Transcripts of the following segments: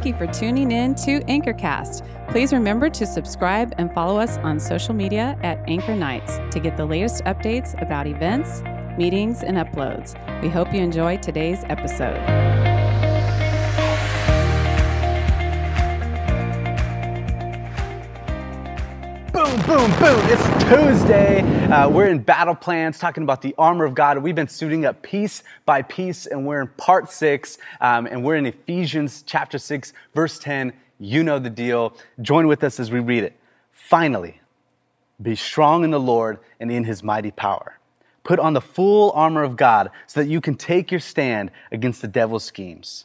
thank you for tuning in to Anchorcast. Please remember to subscribe and follow us on social media at Anchor Nights to get the latest updates about events, meetings, and uploads. We hope you enjoy today's episode. Boom, boom. It's Tuesday. Uh, we're in battle plans talking about the armor of God. We've been suiting up piece by piece, and we're in part six, um, and we're in Ephesians chapter six, verse 10. You know the deal. Join with us as we read it. Finally, be strong in the Lord and in his mighty power. Put on the full armor of God so that you can take your stand against the devil's schemes.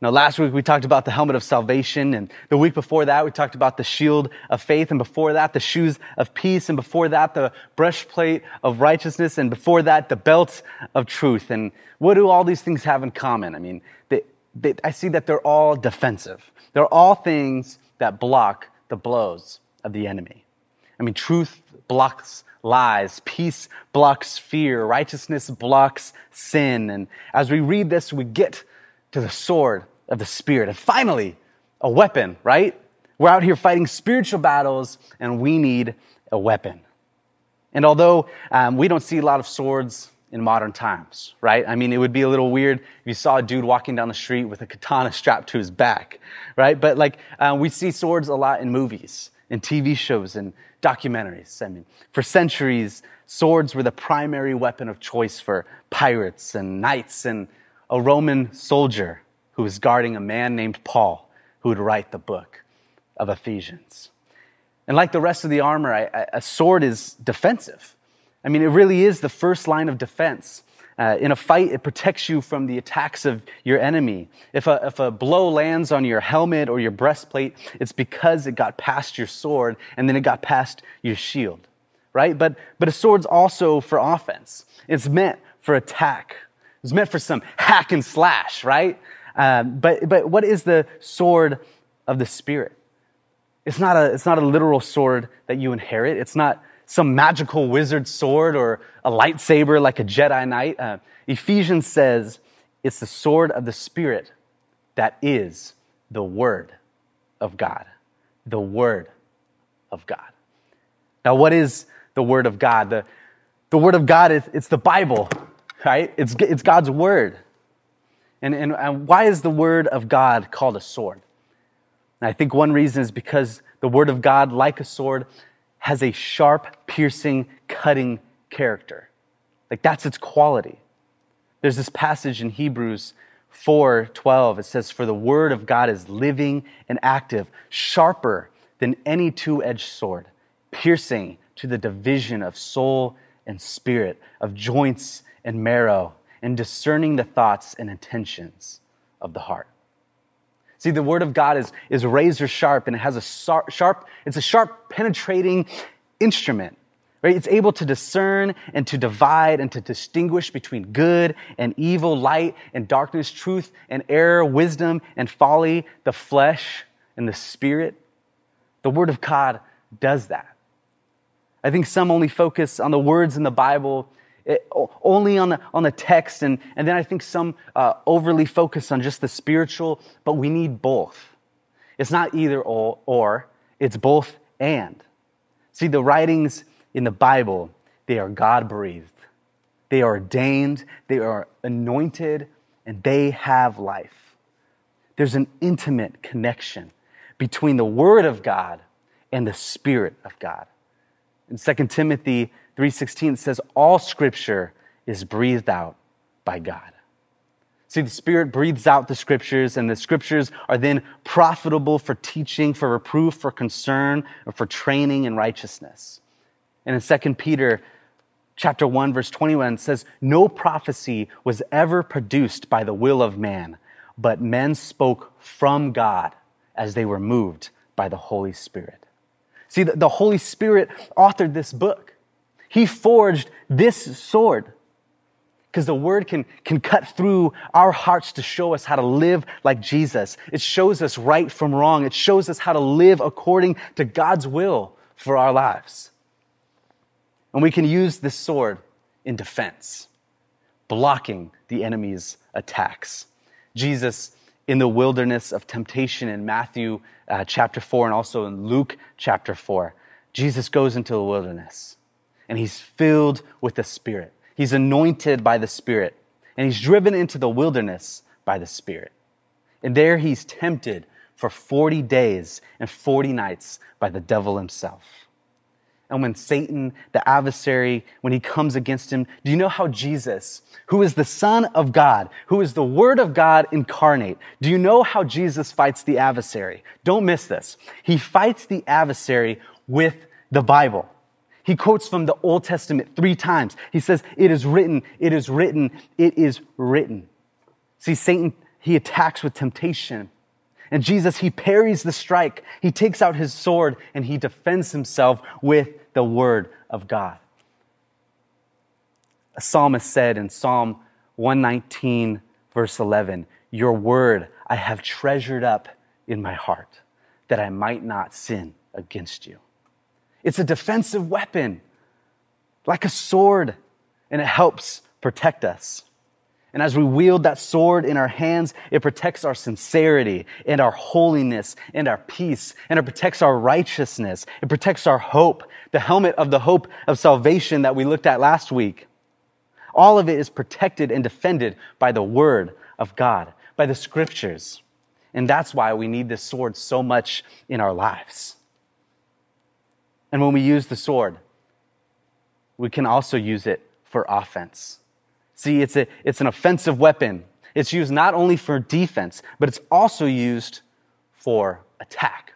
Now, last week we talked about the helmet of salvation, and the week before that we talked about the shield of faith, and before that the shoes of peace, and before that the breastplate of righteousness, and before that the belt of truth. And what do all these things have in common? I mean, they, they, I see that they're all defensive. They're all things that block the blows of the enemy. I mean, truth blocks lies, peace blocks fear, righteousness blocks sin. And as we read this, we get to the sword of the Spirit. And finally, a weapon, right? We're out here fighting spiritual battles and we need a weapon. And although um, we don't see a lot of swords in modern times, right? I mean, it would be a little weird if you saw a dude walking down the street with a katana strapped to his back, right? But like, uh, we see swords a lot in movies, in TV shows, and documentaries. I mean, for centuries, swords were the primary weapon of choice for pirates and knights and a Roman soldier who was guarding a man named Paul who would write the book of Ephesians. And like the rest of the armor, a sword is defensive. I mean, it really is the first line of defense. Uh, in a fight, it protects you from the attacks of your enemy. If a, if a blow lands on your helmet or your breastplate, it's because it got past your sword and then it got past your shield, right? But, but a sword's also for offense. It's meant for attack it's meant for some hack and slash, right? Um, but, but what is the sword of the Spirit? It's not, a, it's not a literal sword that you inherit. It's not some magical wizard sword or a lightsaber like a Jedi Knight. Uh, Ephesians says it's the sword of the Spirit that is the Word of God. The Word of God. Now, what is the Word of God? The, the Word of God is it's the Bible right? It's, it's God's word. And, and, and why is the word of God called a sword? And I think one reason is because the word of God, like a sword, has a sharp, piercing, cutting character. Like that's its quality. There's this passage in Hebrews 4:12. It says, "For the word of God is living and active, sharper than any two-edged sword, piercing to the division of soul and spirit, of joints and marrow and discerning the thoughts and intentions of the heart. See, the word of God is, is razor sharp and it has a sharp, it's a sharp penetrating instrument. Right? It's able to discern and to divide and to distinguish between good and evil, light and darkness, truth and error, wisdom and folly, the flesh and the spirit. The Word of God does that. I think some only focus on the words in the Bible it, only on the, on the text, and, and then I think some uh, overly focus on just the spiritual, but we need both. It's not either or, or, it's both and. See, the writings in the Bible, they are God breathed, they are ordained, they are anointed, and they have life. There's an intimate connection between the Word of God and the Spirit of God. In 2 Timothy 3:16 says all scripture is breathed out by God. See, the Spirit breathes out the scriptures, and the scriptures are then profitable for teaching, for reproof, for concern, or for training in righteousness. And in 2 Peter chapter 1, verse 21 says, No prophecy was ever produced by the will of man, but men spoke from God as they were moved by the Holy Spirit. See, the Holy Spirit authored this book. He forged this sword because the word can, can cut through our hearts to show us how to live like Jesus. It shows us right from wrong. It shows us how to live according to God's will for our lives. And we can use this sword in defense, blocking the enemy's attacks. Jesus, in the wilderness of temptation in Matthew uh, chapter 4 and also in Luke chapter 4, Jesus goes into the wilderness and he's filled with the Spirit. He's anointed by the Spirit, and he's driven into the wilderness by the Spirit. And there he's tempted for 40 days and 40 nights by the devil himself. And when Satan, the adversary, when he comes against him, do you know how Jesus, who is the Son of God, who is the Word of God incarnate, do you know how Jesus fights the adversary? Don't miss this. He fights the adversary with the Bible. He quotes from the Old Testament three times. He says, It is written, it is written, it is written. See, Satan, he attacks with temptation. And Jesus, he parries the strike. He takes out his sword and he defends himself with the word of God. A psalmist said in Psalm 119, verse 11, Your word I have treasured up in my heart that I might not sin against you. It's a defensive weapon, like a sword, and it helps protect us. And as we wield that sword in our hands, it protects our sincerity and our holiness and our peace, and it protects our righteousness. It protects our hope, the helmet of the hope of salvation that we looked at last week. All of it is protected and defended by the word of God, by the scriptures. And that's why we need this sword so much in our lives. And when we use the sword, we can also use it for offense. See, it's, a, it's an offensive weapon. It's used not only for defense, but it's also used for attack.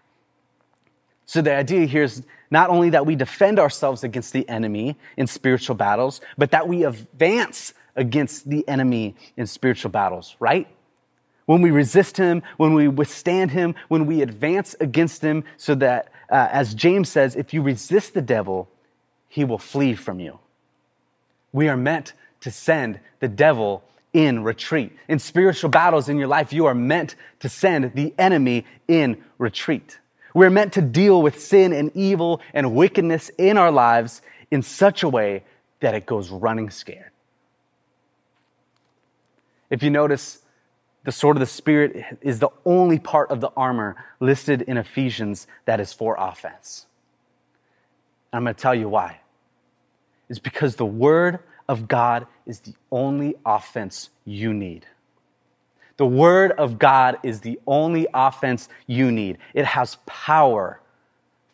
So the idea here is not only that we defend ourselves against the enemy in spiritual battles, but that we advance against the enemy in spiritual battles, right? When we resist him, when we withstand him, when we advance against him, so that uh, as James says, if you resist the devil, he will flee from you. We are meant to send the devil in retreat. In spiritual battles in your life, you are meant to send the enemy in retreat. We're meant to deal with sin and evil and wickedness in our lives in such a way that it goes running scared. If you notice, the sword of the Spirit is the only part of the armor listed in Ephesians that is for offense. And I'm going to tell you why. It's because the Word of God is the only offense you need. The Word of God is the only offense you need. It has power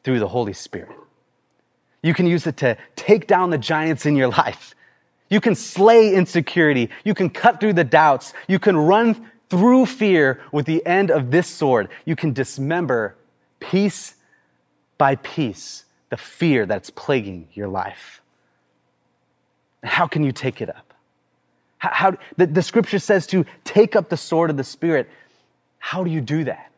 through the Holy Spirit. You can use it to take down the giants in your life. You can slay insecurity. You can cut through the doubts. You can run through fear with the end of this sword, you can dismember piece by piece the fear that's plaguing your life. How can you take it up? How, how the, the scripture says to take up the sword of the Spirit. How do you do that?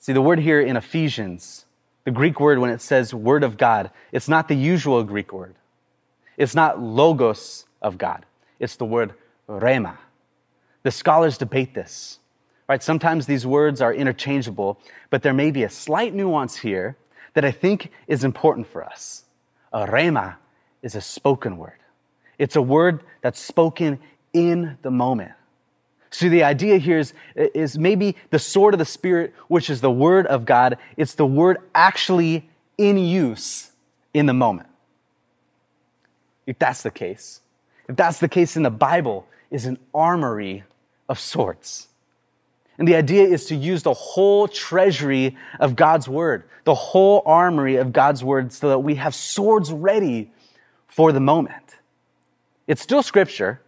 See, the word here in Ephesians, the Greek word when it says word of God, it's not the usual Greek word. It's not logos of God. It's the word rhema. The scholars debate this. Right? Sometimes these words are interchangeable, but there may be a slight nuance here that I think is important for us. A rhema is a spoken word. It's a word that's spoken in the moment. So the idea here is, is maybe the sword of the Spirit, which is the word of God, it's the word actually in use in the moment. If that's the case, if that's the case in the Bible, is an armory of sorts. And the idea is to use the whole treasury of God's word, the whole armory of God's word, so that we have swords ready for the moment. It's still scripture,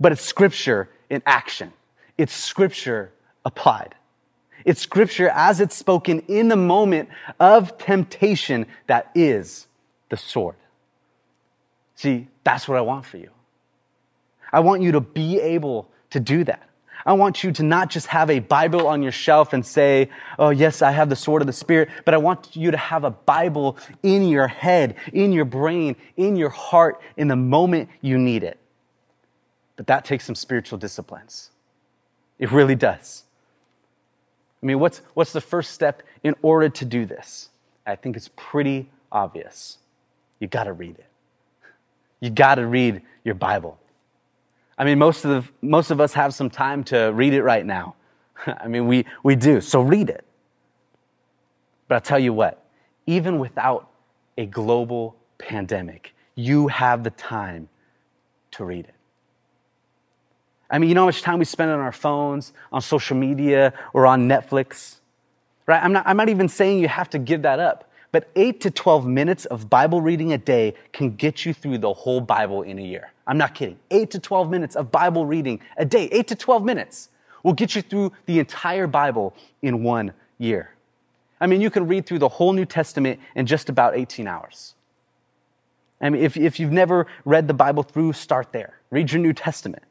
but it's scripture in action. It's scripture applied. It's scripture as it's spoken in the moment of temptation that is the sword. See, that's what I want for you. I want you to be able to do that. I want you to not just have a Bible on your shelf and say, Oh, yes, I have the sword of the Spirit, but I want you to have a Bible in your head, in your brain, in your heart, in the moment you need it. But that takes some spiritual disciplines. It really does. I mean, what's, what's the first step in order to do this? I think it's pretty obvious. You got to read it. You got to read your Bible. I mean, most of, the, most of us have some time to read it right now. I mean, we, we do. So read it. But I'll tell you what, even without a global pandemic, you have the time to read it. I mean, you know how much time we spend on our phones, on social media, or on Netflix? Right? I'm not, I'm not even saying you have to give that up. But 8 to 12 minutes of Bible reading a day can get you through the whole Bible in a year. I'm not kidding. 8 to 12 minutes of Bible reading a day, 8 to 12 minutes, will get you through the entire Bible in one year. I mean, you can read through the whole New Testament in just about 18 hours. I mean, if, if you've never read the Bible through, start there. Read your New Testament.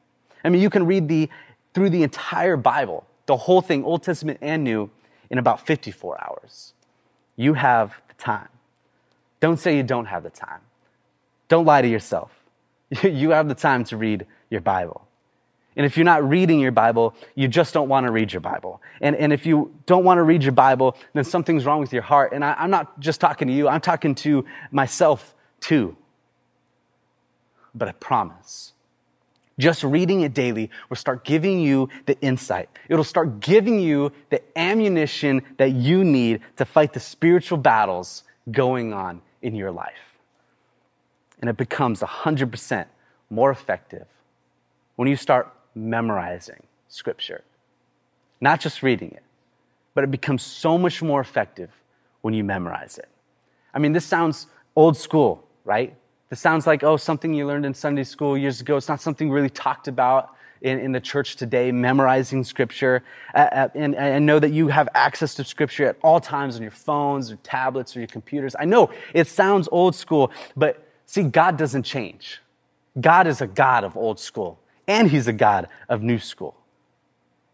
I mean, you can read the, through the entire Bible, the whole thing, Old Testament and New, in about 54 hours. You have time. Don't say you don't have the time. Don't lie to yourself. You have the time to read your Bible. And if you're not reading your Bible, you just don't want to read your Bible. And, and if you don't want to read your Bible, then something's wrong with your heart. And I, I'm not just talking to you, I'm talking to myself too. But I promise, just reading it daily will start giving you the insight. It'll start giving you the ammunition that you need to fight the spiritual battles going on in your life. And it becomes 100% more effective when you start memorizing Scripture. Not just reading it, but it becomes so much more effective when you memorize it. I mean, this sounds old school, right? This sounds like, oh, something you learned in Sunday school years ago. It's not something really talked about in, in the church today, memorizing scripture. Uh, uh and I know that you have access to scripture at all times on your phones or tablets or your computers. I know it sounds old school, but see, God doesn't change. God is a God of old school, and He's a God of new school.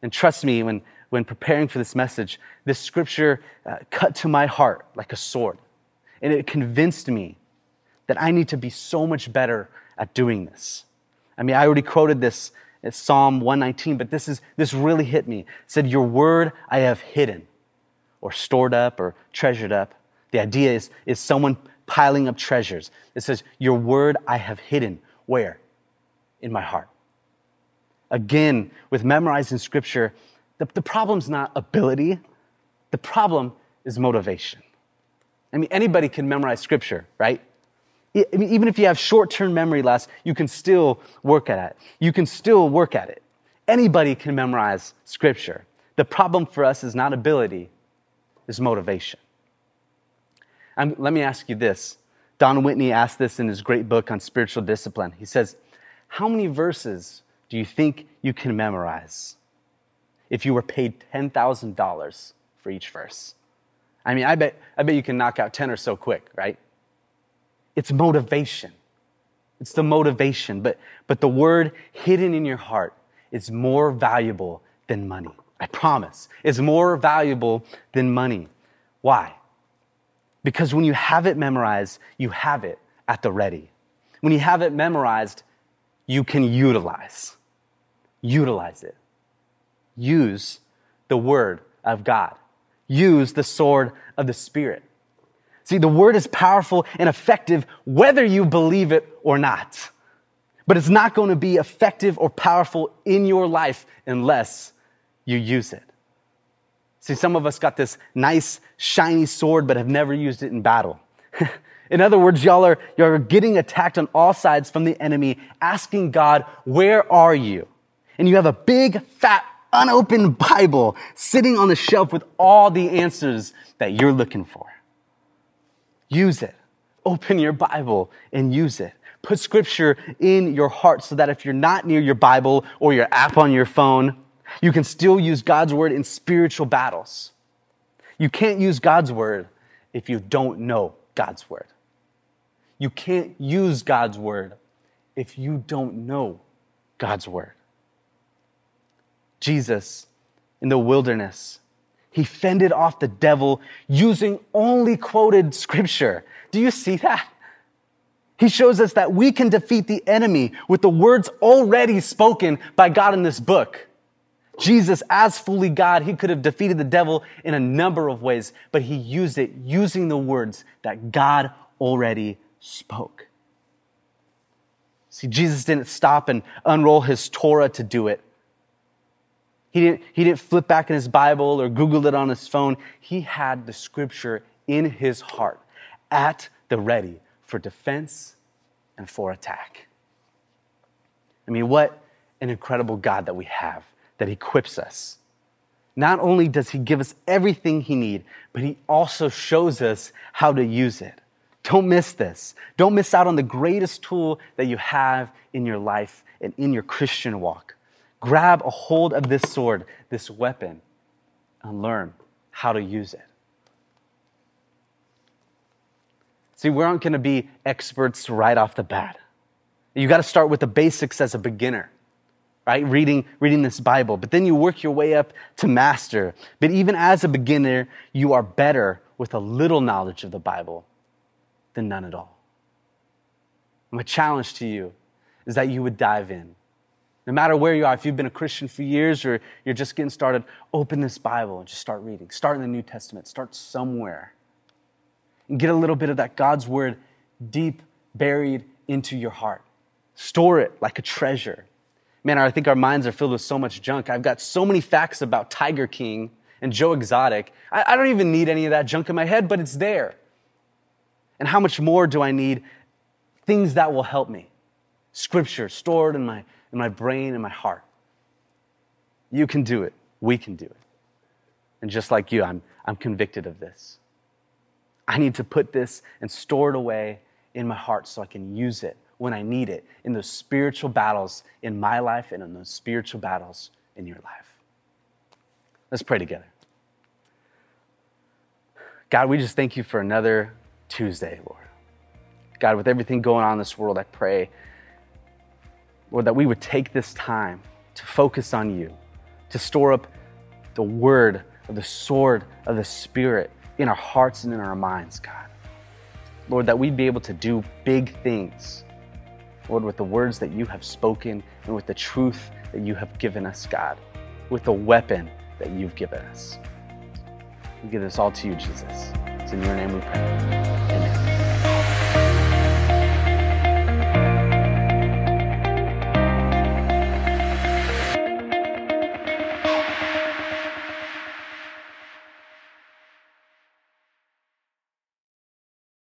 And trust me, when, when preparing for this message, this scripture uh, cut to my heart like a sword. And it convinced me that I need to be so much better at doing this. I mean, I already quoted this in Psalm 119, but this is this really hit me. It said, Your word I have hidden, or stored up, or treasured up. The idea is, is someone piling up treasures. It says, Your word I have hidden. Where? In my heart. Again, with memorizing scripture, the, the problem's not ability, the problem is motivation. I mean, anybody can memorize scripture, right? I mean, even if you have short term memory loss, you can still work at it. You can still work at it. Anybody can memorize scripture. The problem for us is not ability, is motivation. And let me ask you this. Don Whitney asked this in his great book on spiritual discipline. He says, How many verses do you think you can memorize if you were paid $10,000 for each verse? I mean, I bet, I bet you can knock out 10 or so quick, right? It's motivation. It's the motivation. But, but the word hidden in your heart is more valuable than money. I promise. It's more valuable than money. Why? Because when you have it memorized, you have it at the ready. When you have it memorized, you can utilize. Utilize it. Use the word of God. Use the sword of the Spirit. See, the word is powerful and effective whether you believe it or not. But it's not going to be effective or powerful in your life unless you use it. See, some of us got this nice, shiny sword, but have never used it in battle. in other words, y'all are, y'all are getting attacked on all sides from the enemy, asking God, Where are you? And you have a big, fat, unopened Bible sitting on the shelf with all the answers that you're looking for. Use it. Open your Bible and use it. Put scripture in your heart so that if you're not near your Bible or your app on your phone, you can still use God's word in spiritual battles. You can't use God's word if you don't know God's word. You can't use God's word if you don't know God's word. Jesus in the wilderness, he fended off the devil using only quoted scripture. Do you see that? He shows us that we can defeat the enemy with the words already spoken by God in this book. Jesus, as fully God, he could have defeated the devil in a number of ways, but he used it using the words that God already spoke. See, Jesus didn't stop and unroll his Torah to do it. He didn't, he didn't flip back in his Bible or Google it on his phone. He had the scripture in his heart at the ready for defense and for attack. I mean, what an incredible God that we have that equips us. Not only does he give us everything he needs, but he also shows us how to use it. Don't miss this. Don't miss out on the greatest tool that you have in your life and in your Christian walk. Grab a hold of this sword, this weapon, and learn how to use it. See, we aren't going to be experts right off the bat. You got to start with the basics as a beginner, right? Reading, reading this Bible. But then you work your way up to master. But even as a beginner, you are better with a little knowledge of the Bible than none at all. My challenge to you is that you would dive in. No matter where you are, if you've been a Christian for years or you're just getting started, open this Bible and just start reading. Start in the New Testament, start somewhere. And get a little bit of that God's Word deep buried into your heart. Store it like a treasure. Man, I think our minds are filled with so much junk. I've got so many facts about Tiger King and Joe Exotic. I, I don't even need any of that junk in my head, but it's there. And how much more do I need things that will help me? Scripture stored in my, in my brain and my heart. You can do it. We can do it. And just like you, I'm, I'm convicted of this. I need to put this and store it away in my heart so I can use it when I need it in those spiritual battles in my life and in those spiritual battles in your life. Let's pray together. God, we just thank you for another Tuesday, Lord. God, with everything going on in this world, I pray, Lord, that we would take this time to focus on you, to store up the word of the sword of the Spirit in our hearts and in our minds, God. Lord, that we'd be able to do big things, Lord, with the words that you have spoken and with the truth that you have given us, God, with the weapon that you've given us. We give this all to you, Jesus. It's in your name we pray.